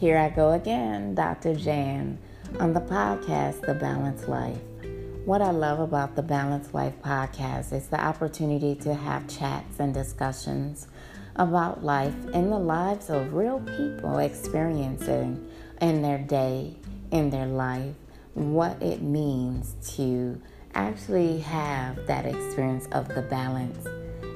Here I go again, Dr. Jan, on the podcast, The Balanced Life. What I love about the Balanced Life podcast is the opportunity to have chats and discussions about life and the lives of real people experiencing in their day, in their life, what it means to actually have that experience of the balance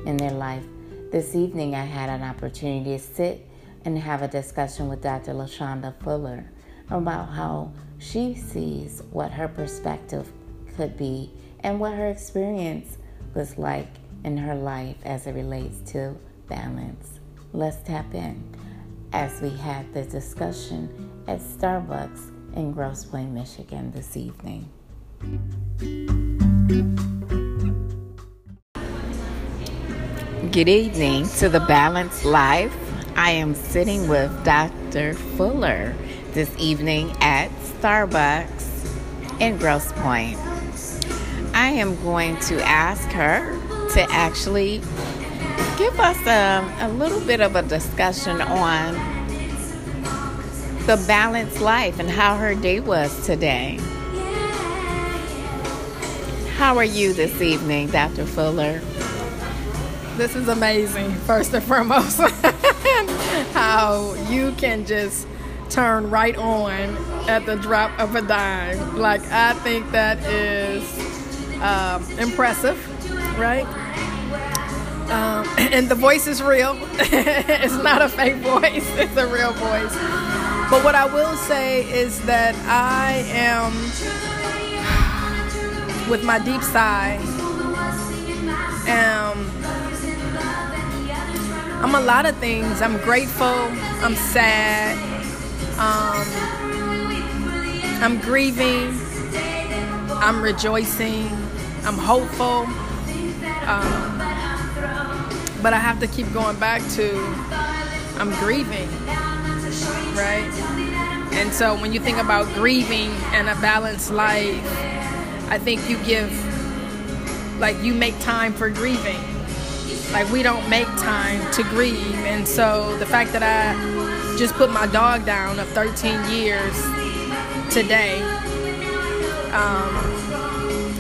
in their life. This evening, I had an opportunity to sit and have a discussion with Dr. LaShonda Fuller about how she sees what her perspective could be and what her experience was like in her life as it relates to balance. Let's tap in as we had the discussion at Starbucks in Grosse Pointe, Michigan this evening. Good evening to the Balanced Life. I am sitting with Dr. Fuller this evening at Starbucks in Grosse Pointe. I am going to ask her to actually give us a, a little bit of a discussion on the balanced life and how her day was today. How are you this evening, Dr. Fuller? This is amazing, first and foremost. how you can just turn right on at the drop of a dime. Like, I think that is um, impressive, right? Um, and the voice is real. it's not a fake voice, it's a real voice. But what I will say is that I am, with my deep sigh, um, I'm a lot of things. I'm grateful. I'm sad. Um, I'm grieving. I'm rejoicing. I'm hopeful. Um, but I have to keep going back to I'm grieving, right? And so when you think about grieving and a balanced life, I think you give, like, you make time for grieving. Like, we don't make time to grieve. And so the fact that I just put my dog down of 13 years today, um,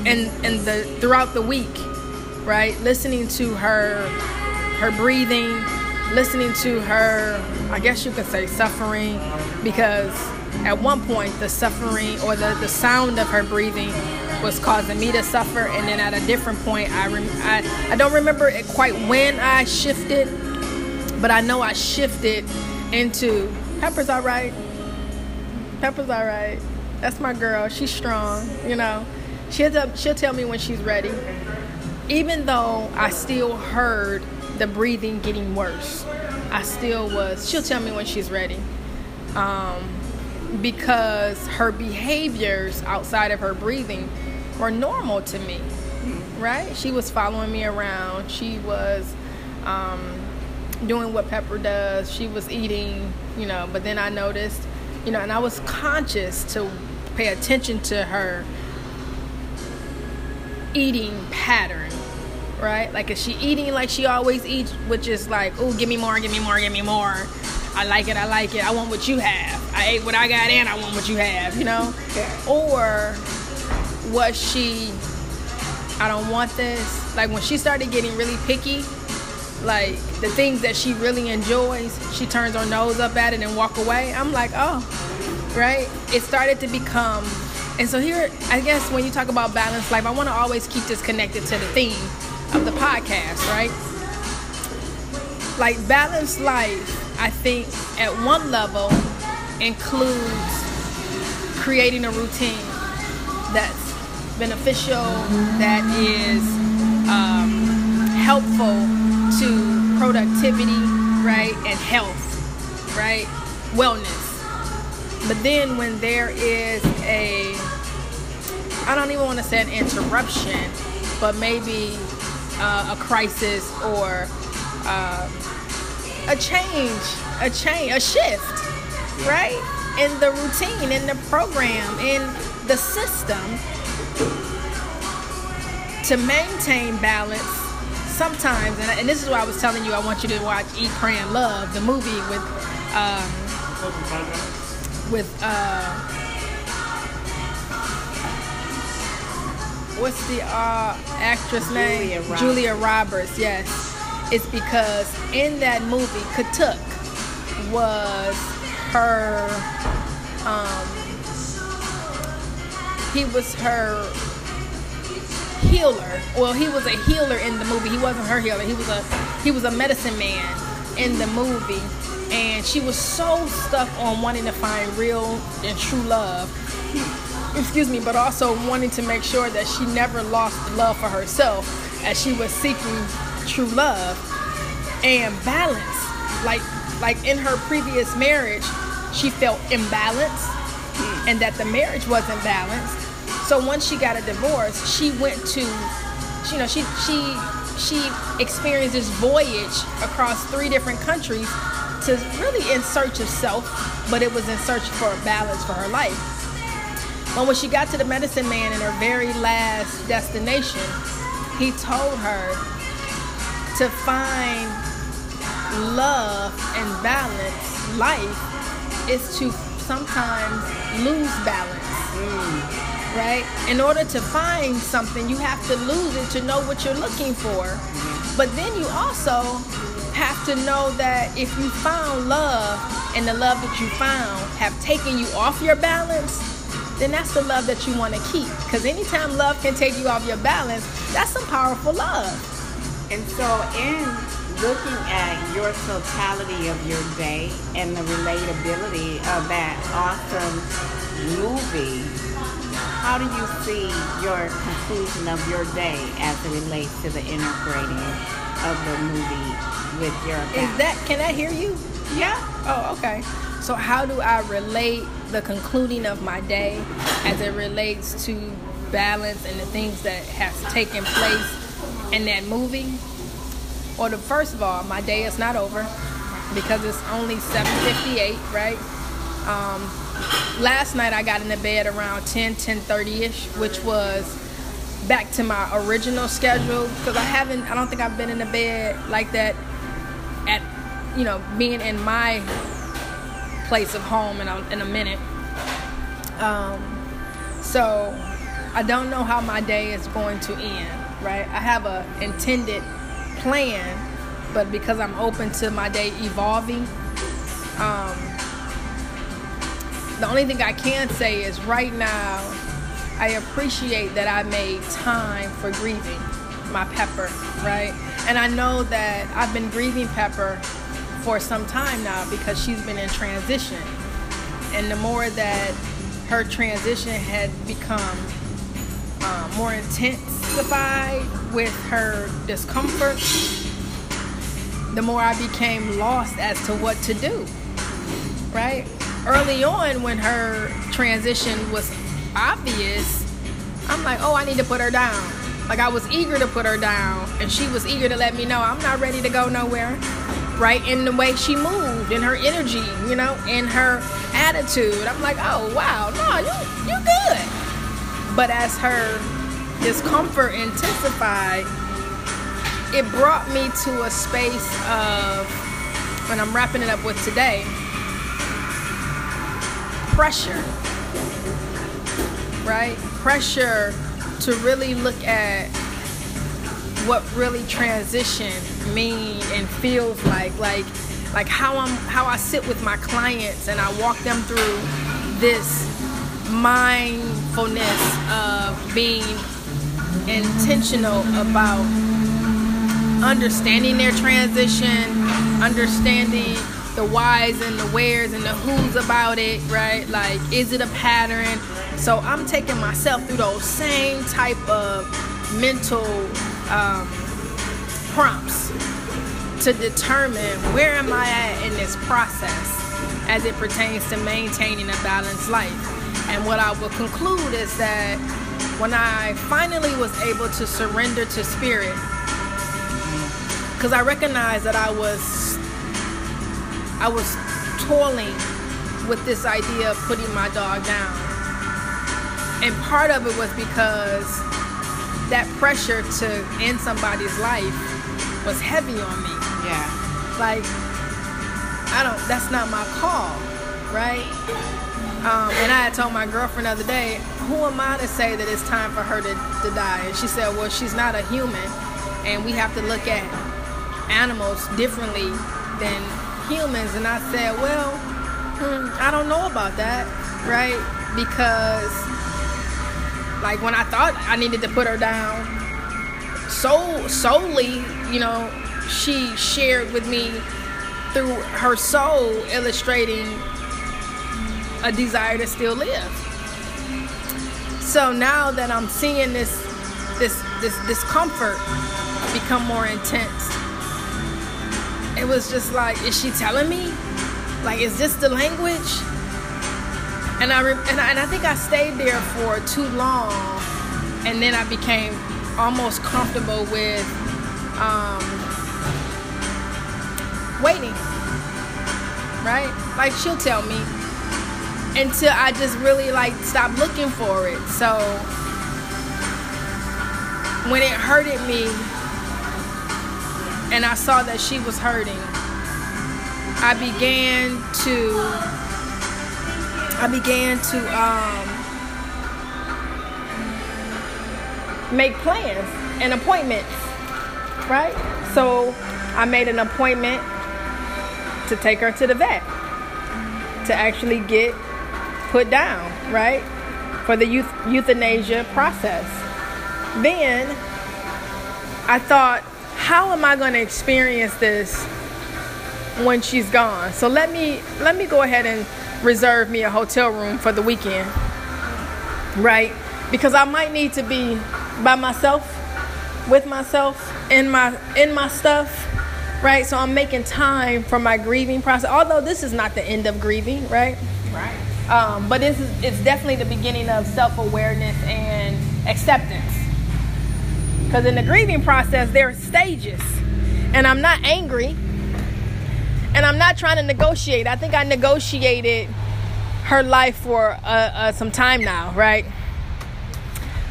and and the throughout the week, right? Listening to her, her breathing, listening to her, I guess you could say suffering, because at one point the suffering or the, the sound of her breathing was causing me to suffer and then at a different point I, rem- I I don't remember it quite when I shifted but I know I shifted into Pepper's all right. Pepper's all right. That's my girl. She's strong you know? She'll, tell, she'll tell me when she's ready. Even though I still heard the breathing getting worse I still was she'll tell me when she's ready. Um, because her behaviors outside of her breathing were normal to me, right? She was following me around. She was um, doing what Pepper does. She was eating, you know, but then I noticed, you know, and I was conscious to pay attention to her eating pattern, right? Like, is she eating like she always eats, which is like, oh, give me more, give me more, give me more. I like it, I like it, I want what you have. I ate what I got and I want what you have, you know? Or was she I don't want this. Like when she started getting really picky, like the things that she really enjoys, she turns her nose up at it and walk away. I'm like, oh, right? It started to become and so here I guess when you talk about balanced life, I want to always keep this connected to the theme of the podcast, right? Like balanced life, I think at one level includes creating a routine that's beneficial, that is um, helpful to productivity, right, and health, right, wellness. But then when there is a, I don't even want to say an interruption, but maybe uh, a crisis or uh, a change, a change, a shift, right, in the routine, in the program, in the system to maintain balance sometimes and, and, this is why i was telling you i want you to watch eat pray and love the movie with um, with uh, what's the uh, actress Julia name? Roberts. Julia Roberts. Yes, it's because in that movie, Ketut was her. Um, he was her healer. Well, he was a healer in the movie. He wasn't her healer. He was a he was a medicine man in the movie. And she was so stuck on wanting to find real and true love. Excuse me, but also wanting to make sure that she never lost love for herself as she was seeking true love and balance. Like like in her previous marriage, she felt imbalanced and that the marriage wasn't balanced. So once she got a divorce, she went to, you know, she she she experienced this voyage across three different countries to really in search of self, but it was in search for a balance for her life. But when she got to the medicine man in her very last destination, he told her to find love and balance. Life is to sometimes lose balance mm. Right? In order to find something you have to lose it to know what you're looking for. Mm-hmm. But then you also have to know that if you found love and the love that you found have taken you off your balance then that's the love that you want to keep. Because anytime love can take you off your balance that's some powerful love. And so, in looking at your totality of your day and the relatability of that awesome movie, how do you see your conclusion of your day as it relates to the integrating of the movie with your is that can i hear you yeah Oh, okay. So how do I relate the concluding of my day as it relates to balance and the things that has taken place in that movie? Well, the first of all, my day is not over because it's only 7:58, right? Um, last night I got into bed around 10, 10:30ish, which was back to my original schedule because I haven't I don't think I've been in the bed like that at you know being in my place of home in a, in a minute. Um, so i don't know how my day is going to end right? I have a intended plan but because i'm open to my day evolving um, the only thing i can say is right now i appreciate that i made time for grieving my pepper right and i know that i've been grieving pepper for some time now because she's been in transition. And the more that her transition had become uh, more intensified with her discomfort, the more I became lost as to what to do. Right? Early on, when her transition was obvious, I'm like, oh, I need to put her down. Like, I was eager to put her down, and she was eager to let me know I'm not ready to go nowhere right in the way she moved in her energy you know in her attitude i'm like oh wow no you you good but as her discomfort intensified it brought me to a space of when i'm wrapping it up with today pressure right? Pressure to really look at what really transition mean and feels like like like how I'm how I sit with my clients and I walk them through this mindfulness of being intentional about understanding their transition, understanding the whys and the wheres and the who's about it, right? Like, is it a pattern? So I'm taking myself through those same type of mental um, prompts to determine where am I at in this process as it pertains to maintaining a balanced life. And what I will conclude is that when I finally was able to surrender to spirit, because I recognized that I was I was toiling with this idea of putting my dog down. And part of it was because that pressure to end somebody's life was heavy on me. Yeah. Like, I don't, that's not my call. right? Um, and I had told my girlfriend the other day, who am I to say that it's time for her to, to die? And she said, well, she's not a human, and we have to look at animals differently than humans. And I said, well, I don't know about that, right? Because, like, when I thought I needed to put her down, so solely, you know, she shared with me through her soul illustrating a desire to still live. So now that I'm seeing this this this discomfort become more intense, it was just like, is she telling me? Like, is this the language? And I and I, and I think I stayed there for too long, and then I became almost comfortable with um, waiting. Right? Like she'll tell me until I just really like stop looking for it. So when it hurted me and I saw that she was hurting, I began to I began to um, make plans and appointments, right? So I made an appointment to take her to the vet to actually get put down, right? For the youth, euthanasia process. Then I thought, how am I going to experience this when she's gone? So let me let me go ahead and reserve me a hotel room for the weekend. Right? Because I might need to be by myself with myself in my in my stuff right so i'm making time for my grieving process although this is not the end of grieving right right um, but it's, it's definitely the beginning of self-awareness and acceptance because in the grieving process there are stages and i'm not angry and i'm not trying to negotiate i think i negotiated her life for uh, uh, some time now right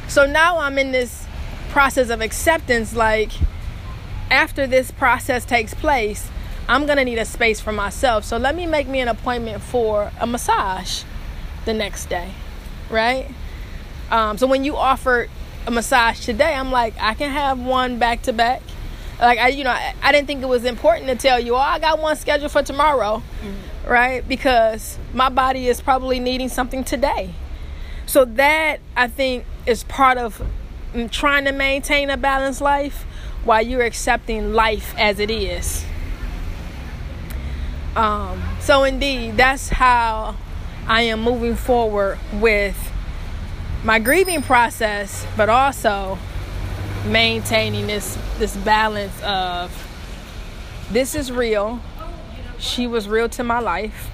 so now i'm in this process of acceptance like after this process takes place, I'm gonna need a space for myself. So let me make me an appointment for a massage the next day, right? Um, so when you offered a massage today, I'm like, I can have one back to back. Like I, you know, I, I, didn't think it was important to tell you, oh, I got one scheduled for tomorrow, mm-hmm. right? Because my body is probably needing something today. So that I think is part of mm, trying to maintain a balanced life while you're accepting life as it is. Um, so, indeed, that's how I am moving forward with my grieving process, but also maintaining this this balance of this is real. She was real to my life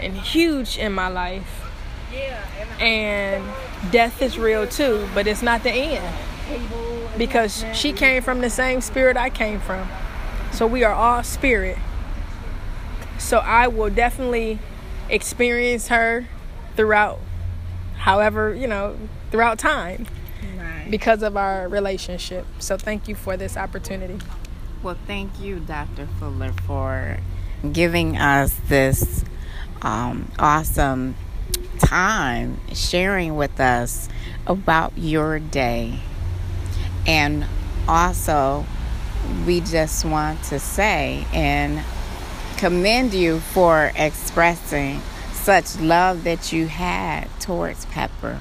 and huge in my life. And death is real too, but it's not the end because she came from the same spirit I came from. So we are all spirit. So I will definitely experience her throughout, however, you know, throughout time right. because of our relationship. So thank you for this opportunity. Well, thank you, Dr. Fuller, for giving us this um, awesome time sharing with us about your day and also, we just want to say and commend you for expressing such love that you had towards Pepper.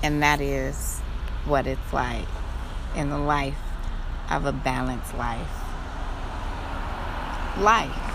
And that is what it's like in the life of a balanced life. Life.